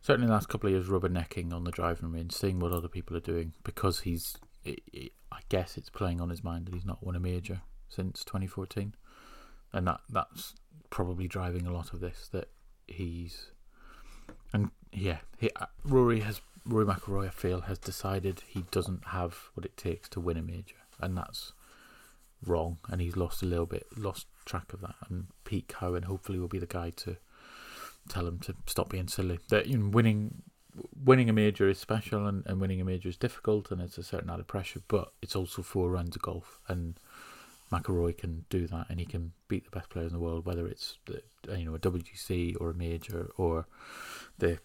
certainly the last couple of years rubbernecking on the driving range, seeing what other people are doing because he's. i i I guess it's playing on his mind that he's not won a major since 2014, and that that's probably driving a lot of this. That he's and yeah, he, uh, Rory has Rory McIlroy. I feel has decided he doesn't have what it takes to win a major, and that's wrong. And he's lost a little bit, lost track of that. And Pete Cowan hopefully will be the guy to tell him to stop being silly. That you know, winning winning a major is special, and, and winning a major is difficult, and it's a certain amount of pressure. But it's also four rounds of golf, and McIlroy can do that, and he can beat the best players in the world, whether it's you know a WGC or a major or the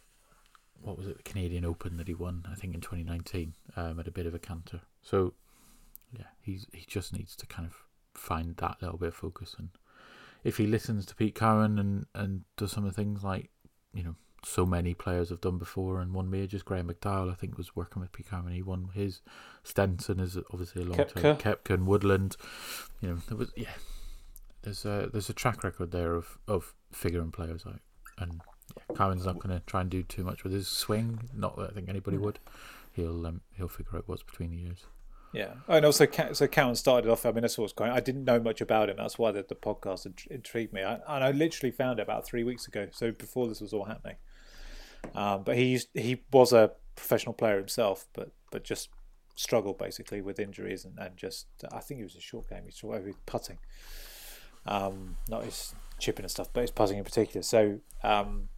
what was it the Canadian Open that he won I think in 2019 um, at a bit of a canter. So yeah, he's he just needs to kind of find that little bit of focus, and if he listens to Pete Cowan and and does some of the things like you know so many players have done before and won majors. Graham McDowell, I think, was working with Pete Cowan. He won his. Stenson is obviously a long term. Koepka and Woodland. You know, there was yeah. There's a there's a track record there of of figuring players out, and yeah, Cowan's not going to try and do too much with his swing. Not that I think anybody would. He'll um, he'll figure out what's between the ears. Yeah, and also so Cowan started off. I mean, that's what's going. I didn't know much about him. That's why the, the podcast intrigued me. I, and I literally found it about three weeks ago. So before this was all happening. Um, but he used, he was a professional player himself, but but just struggled basically with injuries and, and just I think it was a short game. He struggled with putting, um, not his chipping and stuff, but his putting in particular. So um,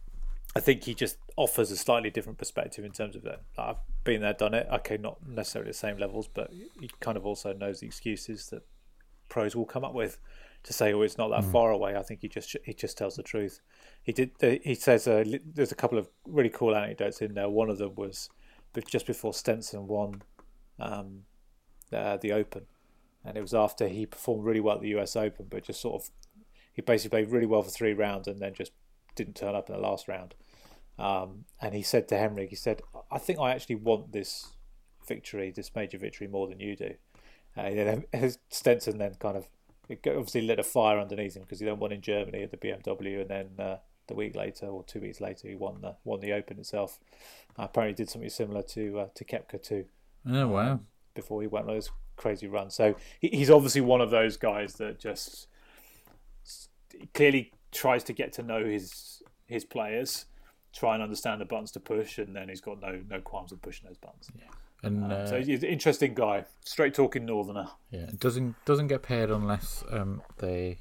I think he just offers a slightly different perspective in terms of that. I've been there, done it. Okay, not necessarily the same levels, but he kind of also knows the excuses that pros will come up with to say, "Oh, it's not that far away." I think he just he just tells the truth. He did. He says uh, there's a couple of really cool anecdotes in there. One of them was just before Stenson won um, uh, the Open, and it was after he performed really well at the U.S. Open, but just sort of he basically played really well for three rounds and then just didn't turn up in the last round. Um, and he said to Henrik, he said, "I think I actually want this victory, this major victory, more than you do." Uh, and then (laughs) Stenson then kind of obviously lit a fire underneath him because he then won in Germany at the BMW, and then uh, the week later or two weeks later he won the won the Open itself. Uh, apparently, did something similar to uh, to Koepka too Oh wow! before he went on those crazy runs. So he, he's obviously one of those guys that just clearly tries to get to know his his players, try and understand the buttons to push, and then he's got no no qualms of pushing those buttons. Yeah. And Uh, uh, so he's an interesting guy, straight talking northerner. yeah, doesn't doesn't get paid unless um, they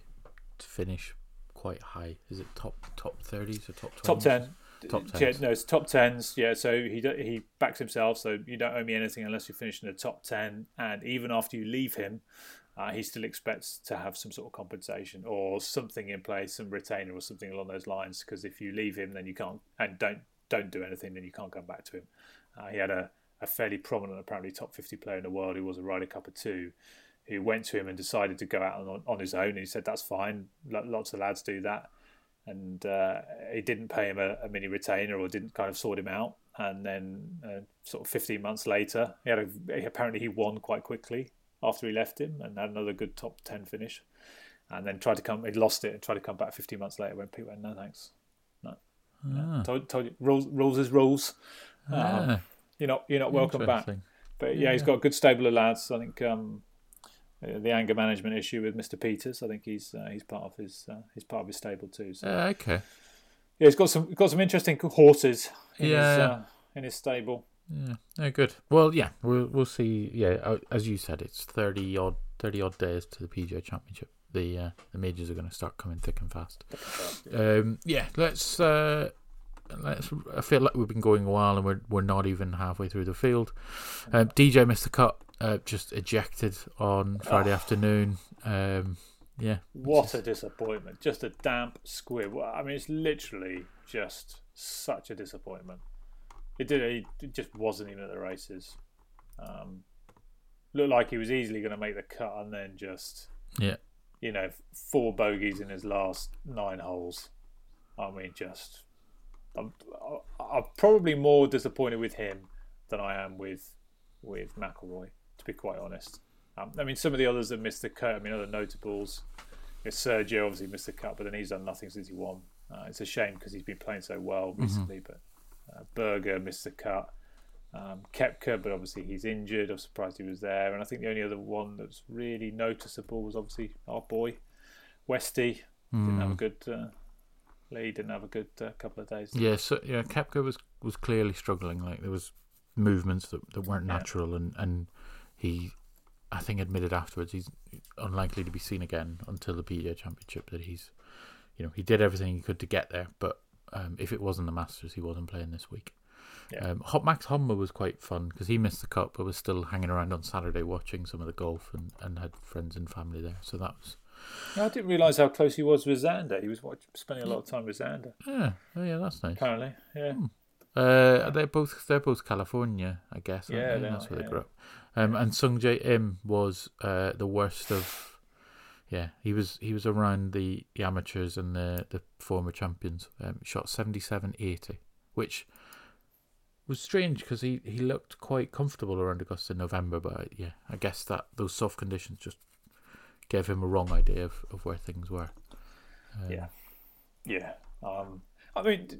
finish quite high. Is it top top thirties or top 20s? Top ten. Top Yeah, no, it's top tens. Yeah, so he he backs himself. So you don't owe me anything unless you finish in the top ten. And even after you leave him, uh, he still expects to have some sort of compensation or something in place, some retainer or something along those lines. Because if you leave him, then you can't and don't don't do anything, then you can't come back to him. Uh, he had a, a fairly prominent, apparently top fifty player in the world who was a Ryder Cup or two, who went to him and decided to go out on, on his own. And he said that's fine. Lo- Lots of lads do that and uh, he didn't pay him a, a mini retainer or didn't kind of sort him out. And then, uh, sort of 15 months later, he had a, apparently he won quite quickly after he left him and had another good top 10 finish. And then tried to come, he lost it and tried to come back 15 months later when people went, no thanks. No. no. Told, told you, rules, rules is rules. Um, Ah, you're not, you're not welcome back. But yeah, he's got a good stable of lads. I think um, uh, the anger management issue with Mr. Peters. I think he's uh, he's part of his uh, he's part of his stable too. So Uh, okay. yeah, he's got some got some interesting horses in his Yeah. uh, in his stable. Yeah, no, good. Well, yeah, we'll we'll see. Yeah, uh, as you said, it's thirty odd thirty odd days to the PGA Championship. The uh, the majors are going to start coming thick and fast. Um, yeah, let's uh, let's. I feel like we've been going a while, and we're we're not even halfway through the field. Um, DJ missed the cut. Uh, just ejected on Friday afternoon. Um, yeah, What a disappointment! Just a damp squib. I mean, it's literally just such a disappointment. It did. It just wasn't even at the races. Um, looked like he was easily going to make the cut, and then just yeah, you know four bogeys in his last nine holes. I mean, just I'm, I'm probably more disappointed with him than I am with with McIlroy, to be quite honest. Um, I mean, some of the others that missed the cut. I mean, other notables. Know, Sergio obviously missed the cut, but then he's done nothing since he won. Uh, it's a shame because he's been playing so well recently. But uh, Berger missed the cut. Um, Koepka, but obviously he's injured. I'm surprised he was there. And I think the only other one that's really noticeable was obviously our boy Westy. Didn't have a good. Uh, Lee didn't have a good uh, couple of days. yeah. So yeah, Koepka was was clearly struggling. Like there was movements that, that weren't Yeah. natural, and and he, I think, admitted afterwards he's unlikely to be seen again until the PGA Championship. That he's, you know, he did everything he could to get there, but um, if it wasn't the Masters, he wasn't playing this week. Yeah. Um, Max Homa was quite fun because he missed the cut, but was still hanging around on Saturday watching some of the golf and, and had friends and family there. So that was I didn't realise how close he was with Xander. He was watch, spending a lot of time with Xander. yeah, oh yeah, that's nice. Apparently, yeah. Uh, they're both they're both California, I guess. Yeah, they? they that's are, where yeah. they grew up. Um, and Sung Jae Im was uh, the worst of. Yeah, he was he was around the, the amateurs and the the former champions. Um, shot 77-80, which was strange because he, he looked quite comfortable around Augusta in November. But yeah, I guess that those soft conditions just gave him a wrong idea of, of where things were. Um, Yeah. Yeah. Um, I mean,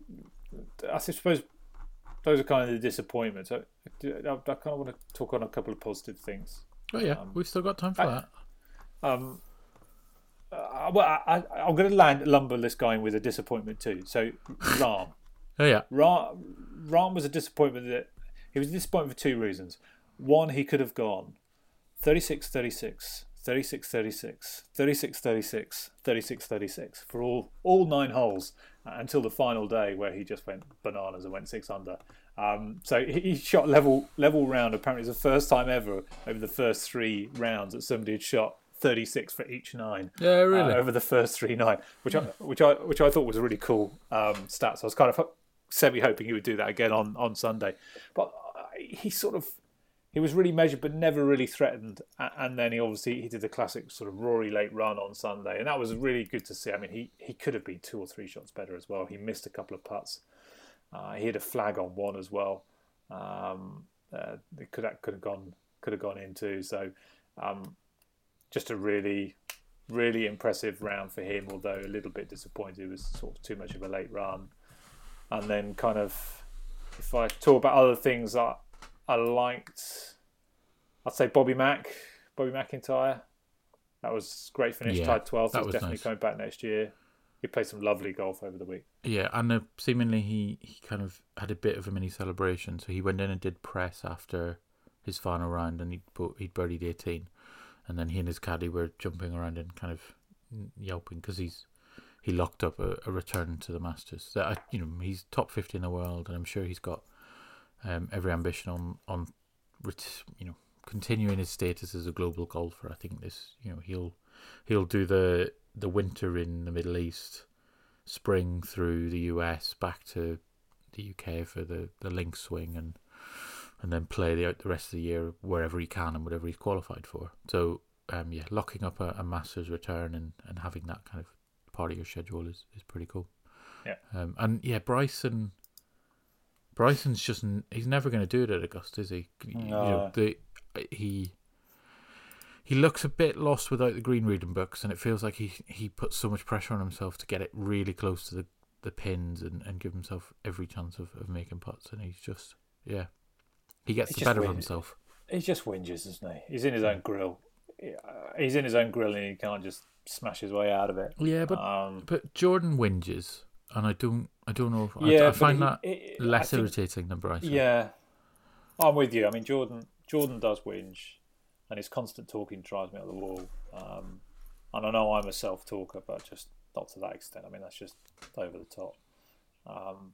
I suppose those are kind of the disappointments. I, I kind of want to talk on a couple of positive things. Oh yeah, Um, we've still got time for I- that. Um, uh, well, I, I, I'm going to land lumber this guy in with a disappointment too. So, Rahm. (laughs) Oh yeah, Ra Rahm was a disappointment that he was a disappointment for two reasons. One, he could have gone 36 36, 36 36, 36 36, 36 36 for all, all nine holes uh, until the final day where he just went bananas and went six under. Um, so he he shot level level round. Apparently, it's the first time ever over the first three rounds that somebody had shot 36 for each nine. Yeah, uh, really. over the first three nine, which I which I which I thought was a really cool um, stat. So I was kind of semi hoping he would do that again on on Sunday, but uh, he sort of he was really measured, but never really threatened. And then he obviously he did the classic sort of Rory late run on Sunday, and that was really good to see. I mean, he he could have been two or three shots better as well. He missed a couple of putts. Uh, he had a flag on one as well. Um, uh, it could have, could have gone could have gone into so. Um, just a really, really impressive round for him. Although a little bit disappointed, it was sort of too much of a late run. And then kind of, if I talk about other things, I I liked, I'd say Bobby Mack, Bobby MacIntyre. That was great finish, Yeah, tied twelfth. that He's was definitely nice. coming back next year. He played some lovely golf over the week. Yeah, and uh, seemingly he, he kind of had a bit of a mini celebration. So he went in and did press after his final round, and he'd put, he'd birdied eighteen, and then he and his caddy were jumping around and kind of yelping because he's he locked up a, a return to the Masters. That you know he's top fifty in the world, and I'm sure he's got um, every ambition on on you know continuing his status as a global golfer. I think this you know he'll he'll do the the winter in the Middle East spring through the US back to the UK for the, the link swing and and then play the the rest of the year wherever he can and whatever he's qualified for. So um yeah, locking up a, a Masters return and, and having that kind of part of your schedule is, is pretty cool. Yeah. Um and yeah, Bryson Bryson's just n- he's never going to do it at Augusta, is he? You know, the he he looks a bit lost without the green reading books, and it feels like he he puts so much pressure on himself to get it really close to the, the pins and, and give himself every chance of, of making putts, and he's just yeah, he gets He the better of himself. He just whinges, isn't he? He's in his own grill. He's in his own grill, and he can't just smash his way out of it. Yeah, but Um, but Jordan whinges, and I don't I don't know. If, yeah, I, I find he- that it- less think- irritating than Bryce. Yeah, I'm with you. I mean, Jordan Jordan does whinge, and his constant talking drives me up the wall. Um, and I know I'm a self talker, but just not to that extent. I mean, that's just over the top. Um,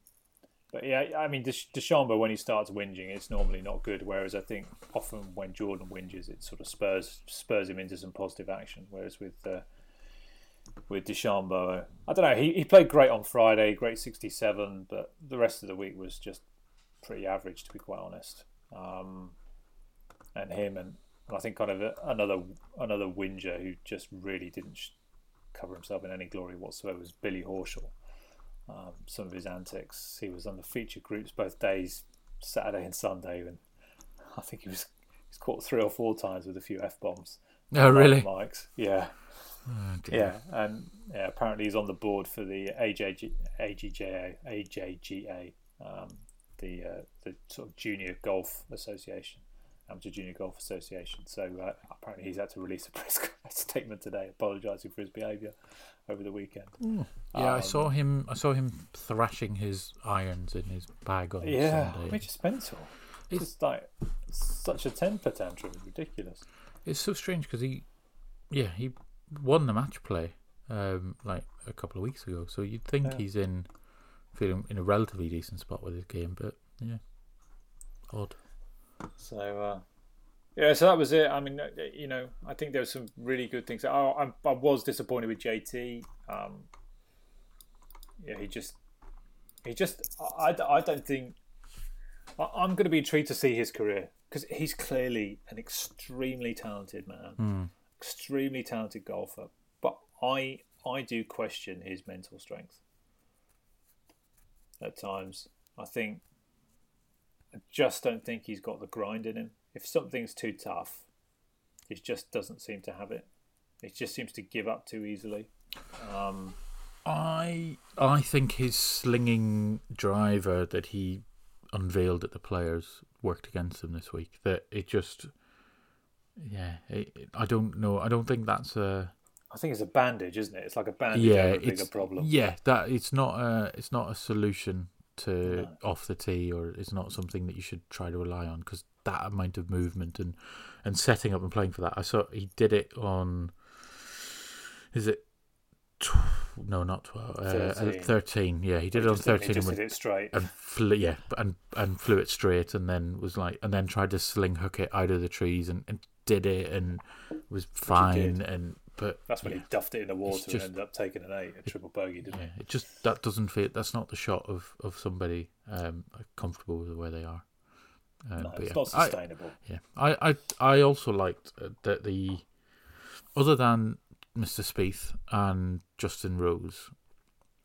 but yeah, I mean, Desch- when he starts whinging, it's normally not good. Whereas I think often when Jordan whinges, it sort of spurs spurs him into some positive action. Whereas with uh, with DeChambeau, I don't know. He he played great on Friday, great 67, but the rest of the week was just pretty average, to be quite honest. Um, and him and, and I think kind of a, another another whinger who just really didn't sh- cover himself in any glory whatsoever was Billy Horschel. Um, some of his antics. He was on the feature groups both days, Saturday and Sunday, and I think he was he's caught three or four times with a few f bombs. Oh really? Mike's, yeah. Oh. Yeah, and yeah, apparently he's on the board for the AJG, AGJA, AJGA, um, the uh, the sort of junior golf association, amateur junior golf association. So uh, apparently he's had to release a (laughs) press statement today, apologising for his behaviour over the weekend. Yeah, I Um, saw him. I saw him thrashing his irons in his bag on Yeah, Sunday. which is mental. It's just like such a temper tantrum, it's ridiculous. It's so strange because he, yeah, he won the match play um, like a couple of weeks ago. So you'd think Yeah. he's in feeling in a relatively decent spot with his game, but yeah, odd. So uh, yeah, so that was it. I mean, uh, you know, I think there were some really good things. I, I, I was disappointed with JT. Um, yeah, he just, he just, I, I- don't think. I, I'm going to be intrigued to see his career because he's clearly an extremely talented man, Hmm. extremely talented golfer. But I, I do question his mental strength at times. I think I just don't think he's got the grind in him. If something's too tough, he just doesn't seem to have it. He just seems to give up too easily. Um, I I think his slinging driver that he unveiled at the Players worked against him this week. That it just, yeah, it, it- I don't know. I don't think that's a I think it's a bandage, isn't it? It's like a bandage yeah. over a bigger It's problem. yeah that it's not a it's not a solution to No. off the tee or it's not something that you should try to rely on because that amount of movement and and setting up and playing for that. I saw he did it on. Is it? Tw- no, not twelve. Uh, 13. thirteen. Yeah, he did He it on did- thirteen and, did it straight. and flew, yeah, and and flew it straight, and then was like, and then tried to sling hook it out of the trees, and, and did it and was fine and but That's when yeah, he duffed it in the water just- and ended up taking an eight, a triple bogey, didn't yeah, it just that doesn't fit. That's not the shot of of somebody um, comfortable with where they are. Um. No, but it's yeah, not I- sustainable. Yeah, I, I, I also liked uh, that the other than Mr. Spieth and Justin Rose,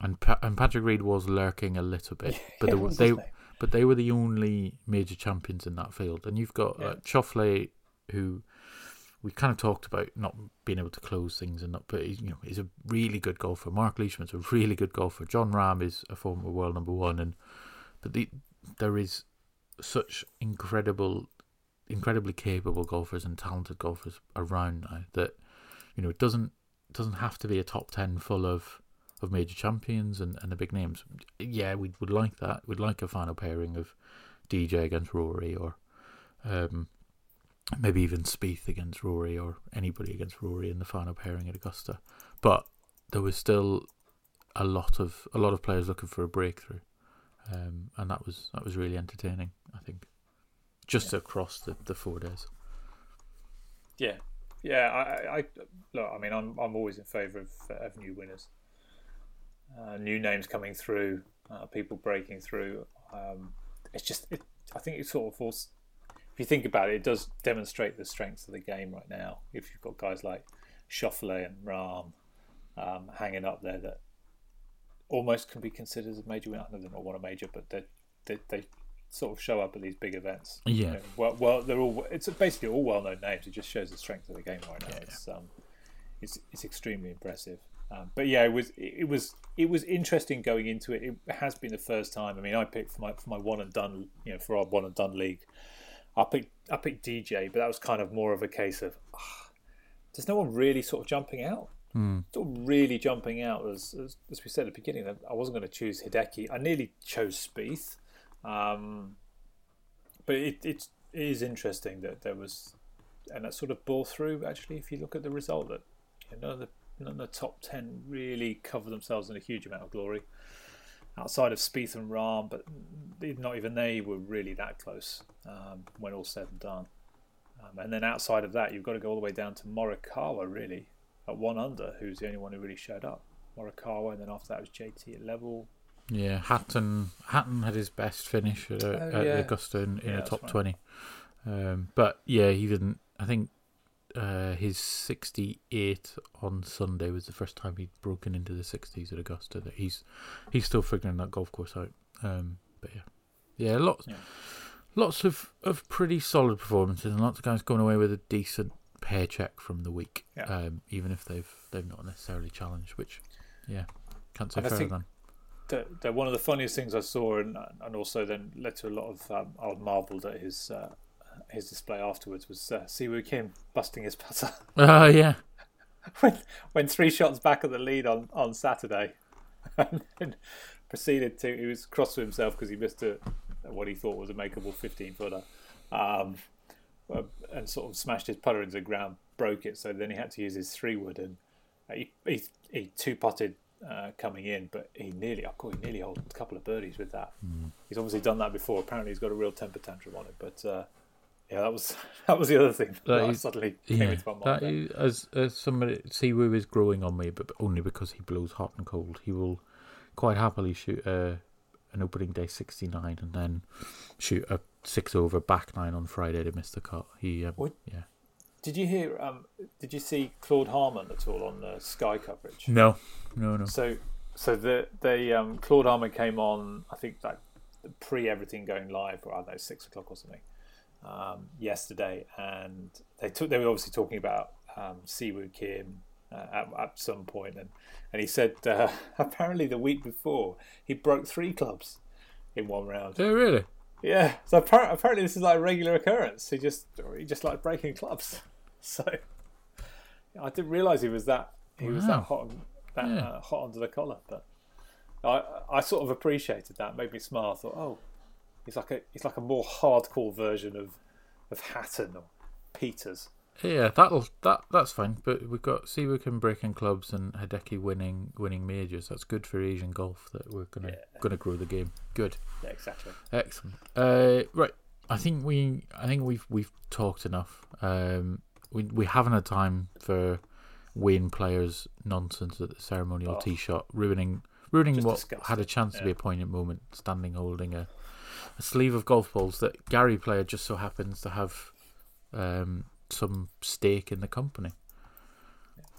and pa- and Patrick Reed was lurking a little bit, (laughs) but they, were, they but they were the only major champions in that field, and you've got Yeah. uh, Schauffele, who we kind of talked about not being able to close things and not, but you know he's a really good golfer. Mark Leishman's a really good golfer. Jon Rahm is a former world number one, and but the there is such incredible, incredibly capable golfers and talented golfers around now that you know it doesn't doesn't have to be a top ten full of of major champions and, and the big names. Yeah, we would like that. We'd like a final pairing of DJ against Rory or um, maybe even Spieth against Rory or anybody against Rory in the final pairing at Augusta. But there was still a lot of a lot of players looking for a breakthrough, um, and that was that was really entertaining. I think just across the, the four days. Yeah, yeah. I, I, look. I mean, I'm I'm always in favour of, of new winners, uh, new names coming through, uh, people breaking through. Um, it's just, it, I think it sort of if you think about it, it does demonstrate the strengths of the game right now. If you've got guys like Schauffele and Rahm um, hanging up there that almost can be considered as a major winner. I know they're not won a major, but they they, they sort of show up at these big events. Yeah. You know, well, well, they're all. It's basically all well-known names. It just shows the strength of the game right now. Yeah, It's um, it's it's extremely impressive. Um, but yeah, it was it was it was interesting going into it. It has been the first time. I mean, I picked for my for my one and done, you know, for our one and done league. I picked I picked DJ, but that was kind of more of a case of ah, there's no one really sort of jumping out. Sort of really jumping out as, as as we said at the beginning. I wasn't going to choose Hideki. I nearly chose Spieth. Um, but it, it, it is interesting that there was, and that sort of bore through. Actually, if you look at the result, that you know, none of the none of the top ten really cover themselves in a huge amount of glory. Outside of Spieth and Rahm, but not even they were really that close um, when all said and done. Um, and then outside of that, you've got to go all the way down to Morikawa, really, at one under, who's the only one who really showed up. Morikawa, and then after that was JT at level. Yeah, Hatton Hatton had his best finish at, uh, Oh, at yeah. Augusta in, in Yeah, a top right. twenty. Um, but yeah, he didn't. I think uh, his sixty-eight on Sunday was the first time he'd broken into the sixties at Augusta. That he's he's still figuring that golf course out. Um, but yeah, yeah, lots Yeah. lots of, of pretty solid performances and lots of guys going away with a decent paycheck from the week. Yeah. Um, even if they've they've not necessarily challenged, which yeah, can't say And fairer than. the, the, one of the funniest things I saw, and and also then led to a lot of um, I marvelled at his uh, his display afterwards was uh, Siwoo Kim busting his putter (laughs) Oh yeah. when when three shots back at the lead on on Saturday, (laughs) and then proceeded to he was cross to himself because he missed a what he thought was a makeable fifteen footer, um, uh, and sort of smashed his putter into the ground, broke it. So then he had to use his three wood, and uh, he he, he two putted uh, coming in, but he nearly, of course, he nearly held a couple of birdies with that. He's obviously done that before. Apparently, he's got a real temper tantrum on it. But uh, yeah, that was (laughs) that was the other thing that, That I suddenly came Yeah, into my mind. that is, as as somebody Siwoo is growing on me, but only because he blows hot and cold. He will quite happily shoot a, an opening day sixty nine and then shoot a six over back nine on Friday to miss the cut. He um, yeah Did you hear? Um, did you see Claude Harmon at all on the Sky coverage? no no no So, so the they um, Claude Harmon came on. I think like pre everything going live, or I don't know six o'clock or something, um, yesterday, and they took. They were obviously talking about um, Siwoo Kim uh, at, at some point, and and he said uh, (laughs) apparently the week before he broke three clubs in one round. oh really Yeah, so apparently, apparently this is like a regular occurrence. He just he just like breaking clubs. (laughs) So I didn't realise he was that he was that hot that Yeah. uh, hot under the collar. But I I sort of appreciated that. Made me smile. I thought, oh, he's like a he's like a more hardcore version of of Hatton or Peters. yeah that'll that that's fine. But we've got Siwoo Kim breaking clubs and Hideki winning winning majors. That's good for Asian golf. That we're gonna Yeah. gonna grow the game. Good. Yeah, exactly. Excellent. Uh, right, I think we, I think we've we've talked enough. Um, we we haven't had time for Wayne Player's nonsense at the ceremonial Oh. tee shot, ruining ruining Just what disgusting, had a chance to be a poignant moment, standing holding a, a sleeve of golf balls that Gary Player just so happens to have um, some stake in the company.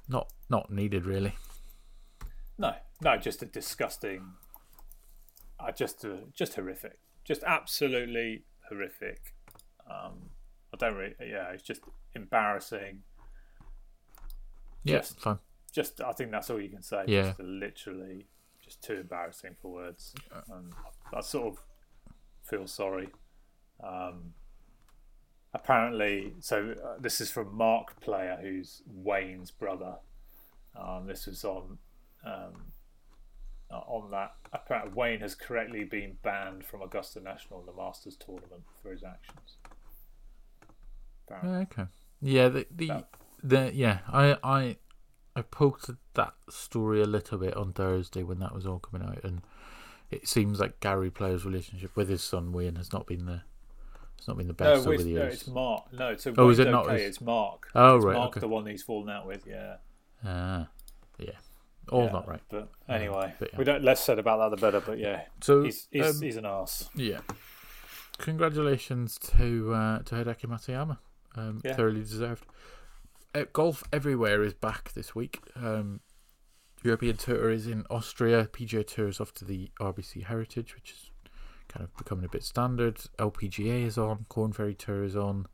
Not not needed really. No, no, just a disgusting. Uh, just uh, just horrific. Just absolutely horrific. Um, I don't really. Yeah, it's just embarrassing. Yeah, Just- fine. Just I think that's all you can say. Yeah. Just literally, just too embarrassing for words. Um, I sort of feel sorry. Um, apparently, so uh, this is from Mark Player, who's Wayne's brother. Um, this was on um, uh, on that. Apparently, Wayne has correctly been banned from Augusta National in the Masters tournament for his actions. Apparently. Okay. Yeah, the the, That- the yeah, I I I poked that story a little bit on Thursday when that was all coming out, and it seems like Gary Player's relationship with his son Wayne has not been the it's not been the No, best over it's, the no, years. it's Mark. No, so Oh, is it not? It's- It's Mark. Oh, It's right, Mark, okay. the one he's fallen out with. Yeah. Ah, yeah, all Yeah, not right. But anyway, but yeah. we don't less said about that the better. But yeah, So he's he's, um, he's an ass. yeah, congratulations to uh, to Hideki Matsuyama, um, Yeah. thoroughly deserved. Uh, golf everywhere is back this week. Um, European Tour is in Austria. PGA Tour is off to the RBC Heritage, which is kind of becoming a bit standard. LPGA is on. Korn Ferry Tour is on.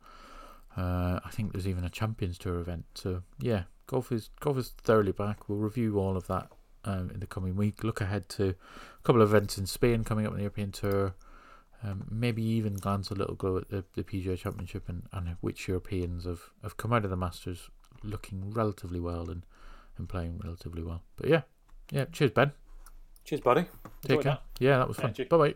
Uh, I think there's even a Champions Tour event. So yeah, golf is golf is thoroughly back. We'll review all of that um, in the coming week. Look ahead to a couple of events in Spain coming up in the European Tour. Um, maybe even glance a little go at the, the PGA Championship and, and which Europeans have, have come out of the Masters looking relatively well and, and playing relatively well. But yeah, yeah. Cheers, Ben. Cheers, buddy. Take Enjoyed care. that. Yeah, that was fun. Bye bye.